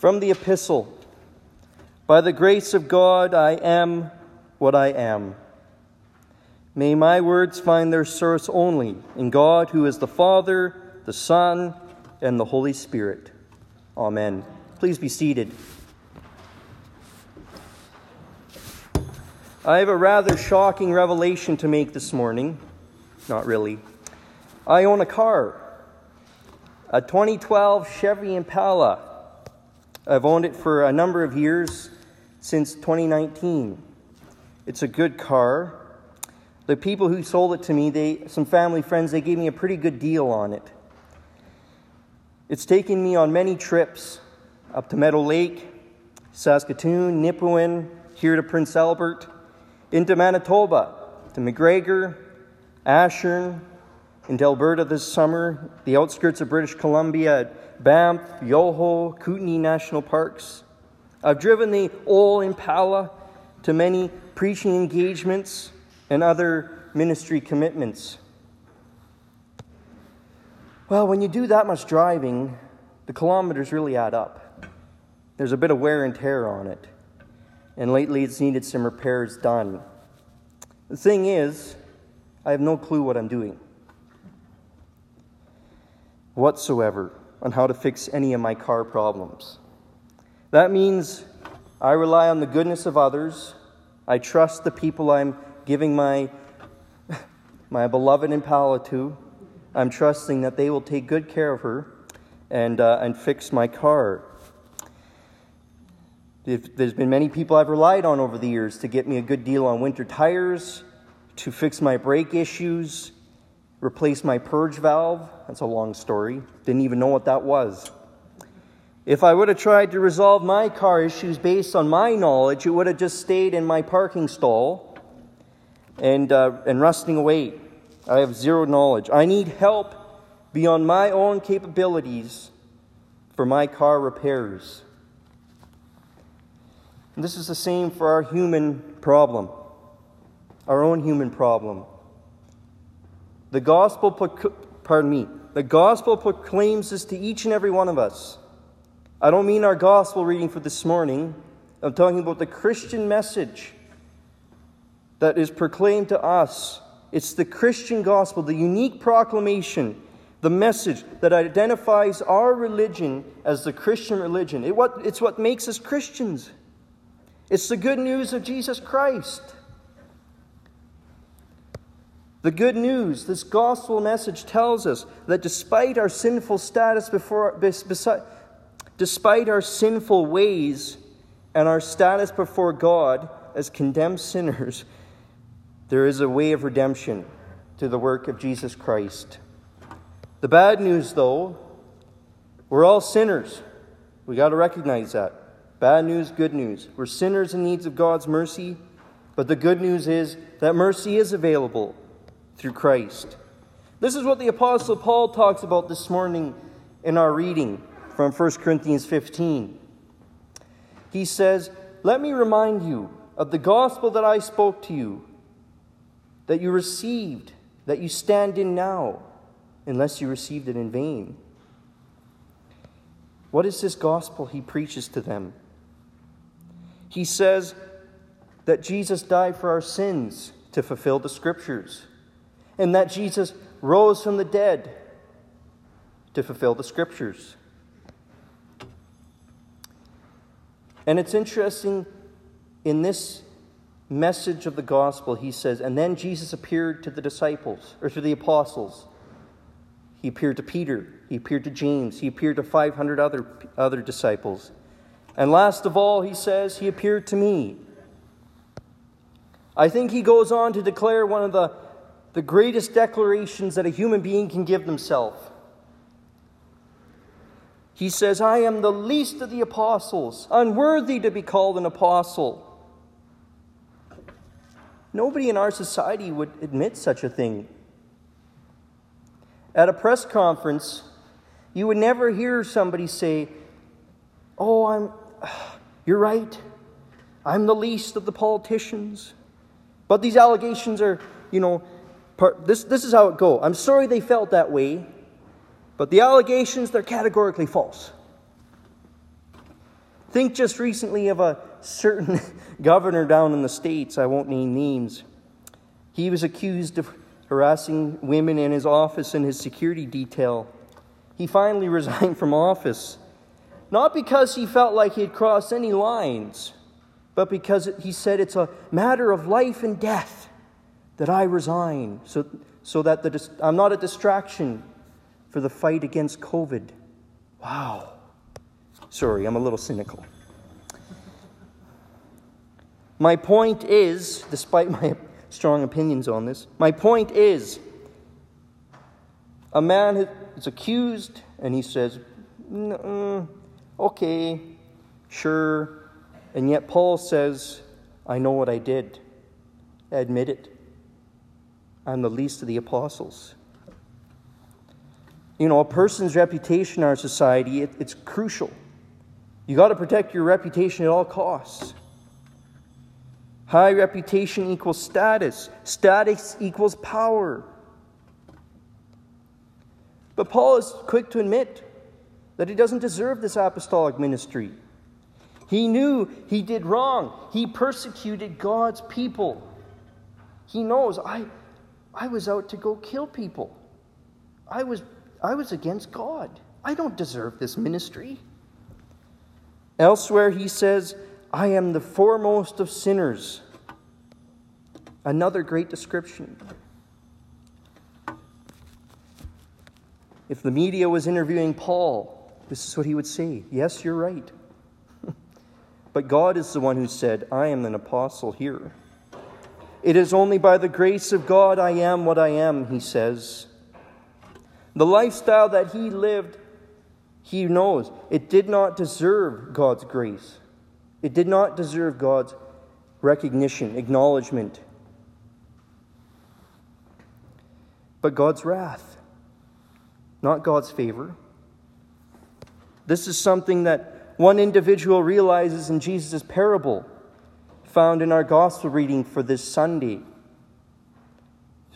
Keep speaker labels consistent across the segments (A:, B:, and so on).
A: From the epistle By the grace of God, I am what I am. May my words find their source only in God, who is the Father, the Son, and the Holy Spirit. Amen. Please be seated. I have a rather shocking revelation to make this morning. Not really. I own a car, a 2012 Chevy Impala. I've owned it for a number of years, since 2019. It's a good car. The people who sold it to me, they, some family friends, they gave me a pretty good deal on it. It's taken me on many trips up to Meadow Lake, Saskatoon, Nipawin, here to Prince Albert, into Manitoba, to MacGregor, Ashern, into Alberta this summer, the outskirts of British Columbia, Banff, Yoho, Kootenay National Parks. I've driven the old Impala to many preaching engagements and other ministry commitments. Well, when you do that much driving, the kilometers really add up. There's a bit of wear and tear on it. And lately it's needed some repairs done. The thing is, I have no clue what I'm doing whatsoever on how to fix any of my car problems. That means I rely on the goodness of others. I trust the people I'm giving my, my beloved Impala to. I'm trusting that they will take good care of her and, uh, and fix my car. There's been many people I've relied on over the years to get me a good deal on winter tires, to fix my brake issues, replace my purge valve. That's a long story. Didn't even know what that was. If I would have tried to resolve my car issues based on my knowledge, it would have just stayed in my parking stall and, uh, and rusting away. I have zero knowledge. I need help beyond my own capabilities for my car repairs. And this is the same for our human problem, our own human problem. The gospel, pardon me, the gospel proclaims this to each and every one of us. I don't mean our gospel reading for this morning. I'm talking about the Christian message that is proclaimed to us. It's the Christian gospel, the unique proclamation, the message that identifies our religion as the Christian religion. It what, it's what makes us Christians. It's the good news of Jesus Christ. The good news, this gospel message tells us that despite our sinful status before, beside, despite our sinful ways and our status before God as condemned sinners, there is a way of redemption through the work of Jesus Christ. The bad news, though, we're all sinners. We got to recognize that. Bad news, good news. We're sinners in needs of God's mercy, but the good news is that mercy is available through Christ. This is what the Apostle Paul talks about this morning in our reading from 1 Corinthians 15. He says, Let me remind you of the gospel that I spoke to you, that you received, that you stand in now, unless you received it in vain. What is this gospel he preaches to them? He says that Jesus died for our sins to fulfill the scriptures and that Jesus rose from the dead to fulfill the scriptures. And it's interesting in this message of the gospel, he says, and then Jesus appeared to the disciples, or to the apostles. He appeared to Peter, he appeared to James, he appeared to 500 other, other disciples. And last of all, he says, he appeared to me. I think he goes on to declare one of the the greatest declarations that a human being can give themselves. He says, I am the least of the apostles, unworthy to be called an apostle. Nobody in our society would admit such a thing. At a press conference, you would never hear somebody say, Oh, I'm, you're right. I'm the least of the politicians. But these allegations are, you know, part, this, this is how it go. I'm sorry they felt that way, but the allegations, they're categorically false. Think just recently of a certain governor down in the States, I won't name names. He was accused of harassing women in his office and his security detail. He finally resigned from office, not because he felt like he had crossed any lines, but because he said it's a matter of life and death that I resign so, so that the, I'm not a distraction for the fight against COVID. Wow. Sorry, I'm a little cynical. My point is, despite my strong opinions on this, my point is a man is accused and he says, okay, sure. And yet Paul says, I know what I did. I admit it. I'm the least of the apostles. You know, a person's reputation in our society, it, it's crucial. You got to protect your reputation at all costs. High reputation equals status, status equals power. But Paul is quick to admit that he doesn't deserve this apostolic ministry. He knew he did wrong. He persecuted God's people. He knows I, I was out to go kill people. I was, I was against God. I don't deserve this ministry. Elsewhere, he says, I am the foremost of sinners. Another great description. If the media was interviewing Paul, this is what he would say Yes, you're right. but God is the one who said, I am an apostle here. It is only by the grace of God I am what I am, he says. The lifestyle that he lived he knows it did not deserve God's grace. It did not deserve God's recognition, acknowledgement, but God's wrath, not God's favor. This is something that one individual realizes in Jesus' parable found in our gospel reading for this Sunday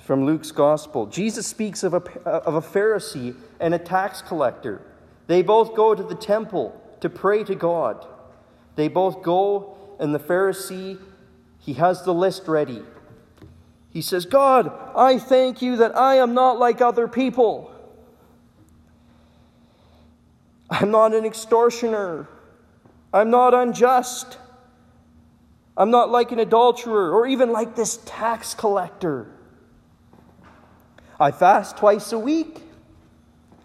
A: from Luke's gospel. Jesus speaks of a, of a Pharisee and a tax collector they both go to the temple to pray to God. They both go, and the Pharisee, he has the list ready. He says, God, I thank you that I am not like other people. I'm not an extortioner. I'm not unjust. I'm not like an adulterer or even like this tax collector. I fast twice a week.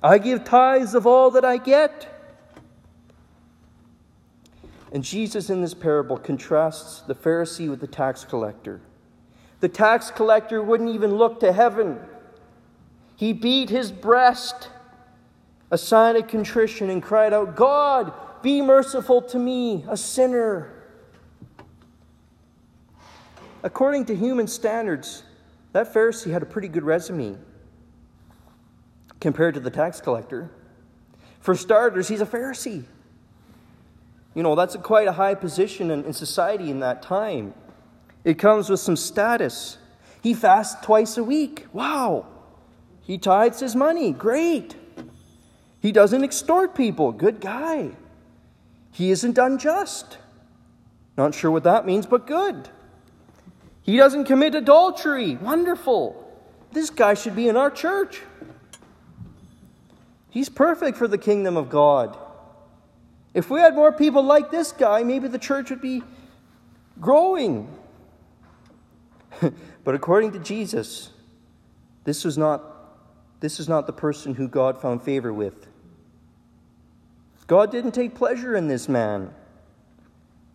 A: I give tithes of all that I get. And Jesus, in this parable, contrasts the Pharisee with the tax collector. The tax collector wouldn't even look to heaven, he beat his breast, a sign of contrition, and cried out, God, be merciful to me, a sinner. According to human standards, that Pharisee had a pretty good resume compared to the tax collector. For starters, he's a Pharisee. You know, that's a quite a high position in, in society in that time. It comes with some status. He fasts twice a week. Wow. He tithes his money. Great. He doesn't extort people. Good guy. He isn't unjust. Not sure what that means, but good. He doesn't commit adultery. Wonderful. This guy should be in our church. He's perfect for the kingdom of God. If we had more people like this guy, maybe the church would be growing. but according to Jesus, this was not this is not the person who God found favor with. God didn't take pleasure in this man.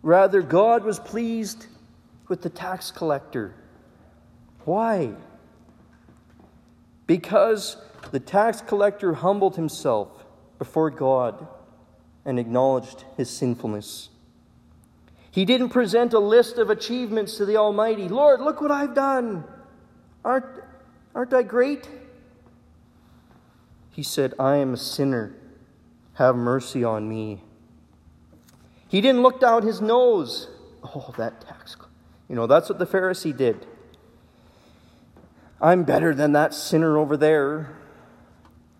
A: Rather, God was pleased with the tax collector. Why? Because the tax collector humbled himself before God and acknowledged his sinfulness. He didn't present a list of achievements to the Almighty. Lord, look what I've done. Aren't, aren't I great? He said, I am a sinner. Have mercy on me. He didn't look down his nose. Oh, that tax. You know, that's what the Pharisee did. I'm better than that sinner over there.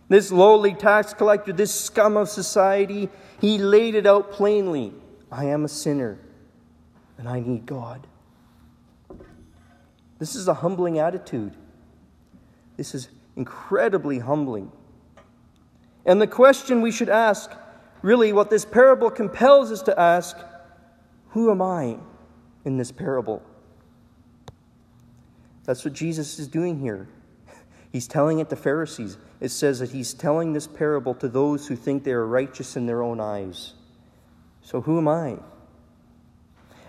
A: This lowly tax collector, this scum of society, he laid it out plainly. I am a sinner and I need God. This is a humbling attitude. This is incredibly humbling. And the question we should ask, really, what this parable compels us to ask who am I in this parable? That's what Jesus is doing here. He's telling it to Pharisees. It says that he's telling this parable to those who think they are righteous in their own eyes. So, who am I?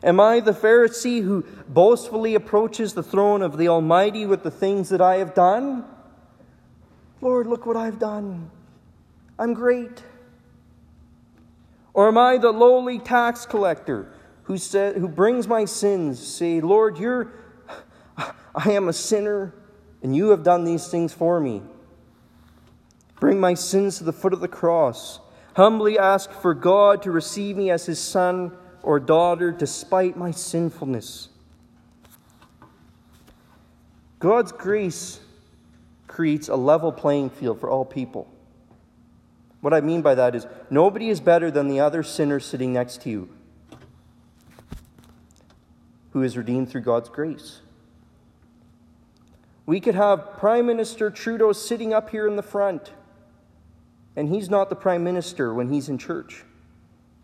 A: Am I the Pharisee who boastfully approaches the throne of the Almighty with the things that I have done? Lord, look what I've done. I'm great. Or am I the lowly tax collector who, said, who brings my sins, say, Lord, you're, I am a sinner, and you have done these things for me. Bring my sins to the foot of the cross. Humbly ask for God to receive me as his son or daughter despite my sinfulness. God's grace creates a level playing field for all people. What I mean by that is nobody is better than the other sinner sitting next to you who is redeemed through God's grace. We could have Prime Minister Trudeau sitting up here in the front, and he's not the Prime Minister when he's in church.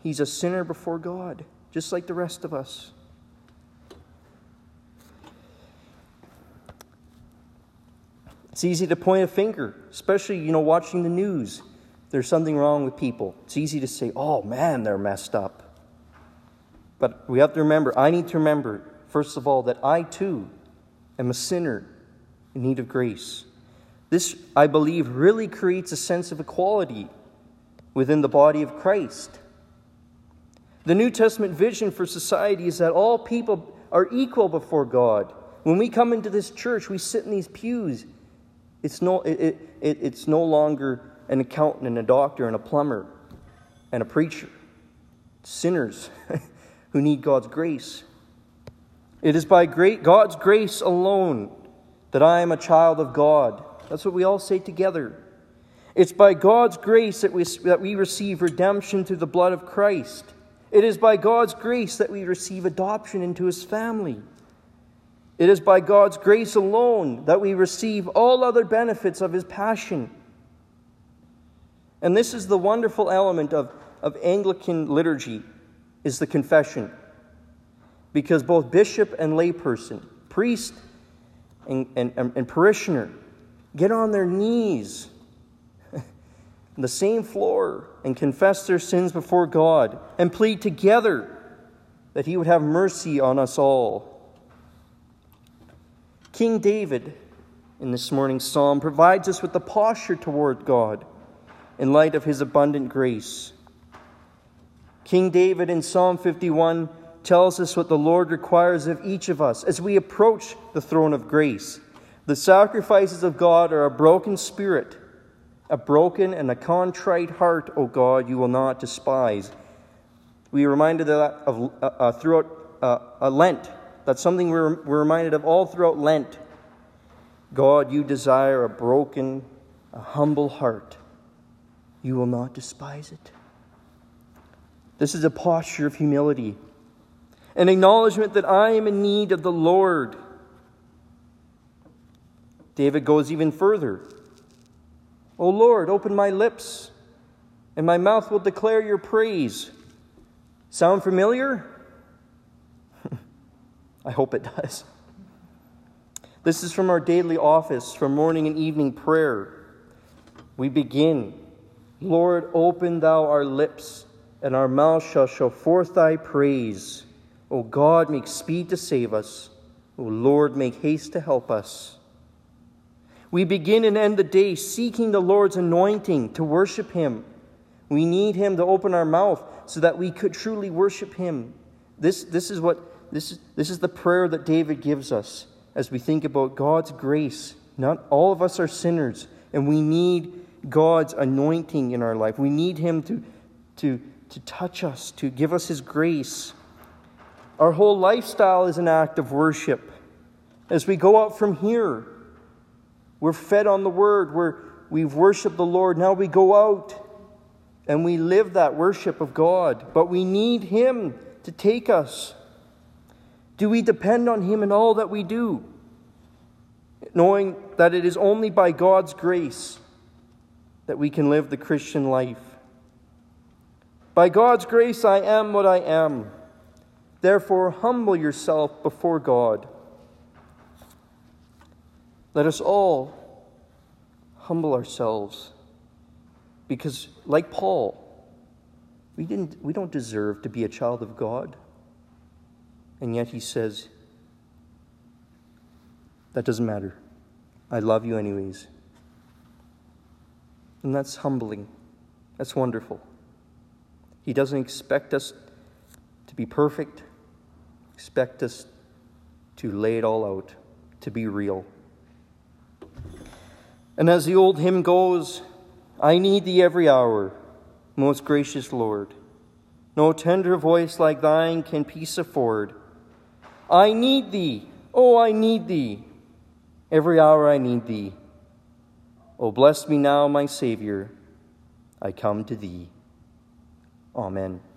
A: He's a sinner before God, just like the rest of us. It's easy to point a finger, especially, you know, watching the news. There's something wrong with people. It's easy to say, oh man, they're messed up. But we have to remember, I need to remember, first of all, that I too am a sinner in need of grace. This, I believe, really creates a sense of equality within the body of Christ. The New Testament vision for society is that all people are equal before God. When we come into this church, we sit in these pews. It's no, it, it, it's no longer an accountant and a doctor and a plumber and a preacher. Sinners who need God's grace. It is by great God's grace alone that I am a child of God. That's what we all say together. It's by God's grace that we, that we receive redemption through the blood of Christ. It is by God's grace that we receive adoption into his family. It is by God's grace alone that we receive all other benefits of his passion. And this is the wonderful element of, of Anglican liturgy is the confession. Because both bishop and layperson, priest and, and, and parishioner, get on their knees on the same floor and confess their sins before God and plead together that He would have mercy on us all. King David, in this morning's psalm, provides us with the posture toward God in light of His abundant grace. King David in Psalm 51 tells us what the Lord requires of each of us as we approach the throne of grace. The sacrifices of God are a broken spirit, a broken and a contrite heart, O God, you will not despise. We are reminded of uh, uh, throughout uh, Lent. That's something we're, we're reminded of all throughout Lent. God, you desire a broken, a humble heart. You will not despise it. This is a posture of humility, an acknowledgement that I am in need of the Lord. David goes even further. O Lord, open my lips, and my mouth will declare your praise. Sound familiar? I hope it does. This is from our daily office, from morning and evening prayer. We begin Lord, open thou our lips and our mouth shall show forth thy praise. O God, make speed to save us. O Lord, make haste to help us. We begin and end the day seeking the Lord's anointing to worship him. We need him to open our mouth so that we could truly worship him. This, this, is, what, this, is, this is the prayer that David gives us as we think about God's grace. Not all of us are sinners, and we need God's anointing in our life. We need him to, to to touch us, to give us His grace. Our whole lifestyle is an act of worship. As we go out from here, we're fed on the Word, we're, we've worshiped the Lord. Now we go out and we live that worship of God, but we need Him to take us. Do we depend on Him in all that we do? Knowing that it is only by God's grace that we can live the Christian life. By God's grace, I am what I am. Therefore, humble yourself before God. Let us all humble ourselves because, like Paul, we, didn't, we don't deserve to be a child of God. And yet he says, That doesn't matter. I love you anyways. And that's humbling. That's wonderful. He doesn't expect us to be perfect, expect us to lay it all out, to be real. And as the old hymn goes, I need thee every hour, most gracious Lord. No tender voice like thine can peace afford. I need thee, oh, I need thee. Every hour I need thee. Oh, bless me now, my Savior. I come to thee. Oh, Amen.